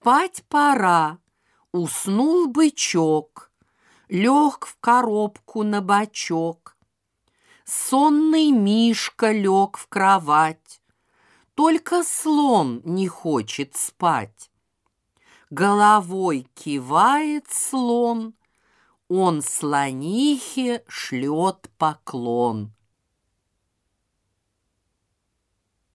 Спать пора, уснул бычок, Лег в коробку на бочок. Сонный Мишка лег в кровать, Только слон не хочет спать. Головой кивает слон, Он слонихе шлет поклон.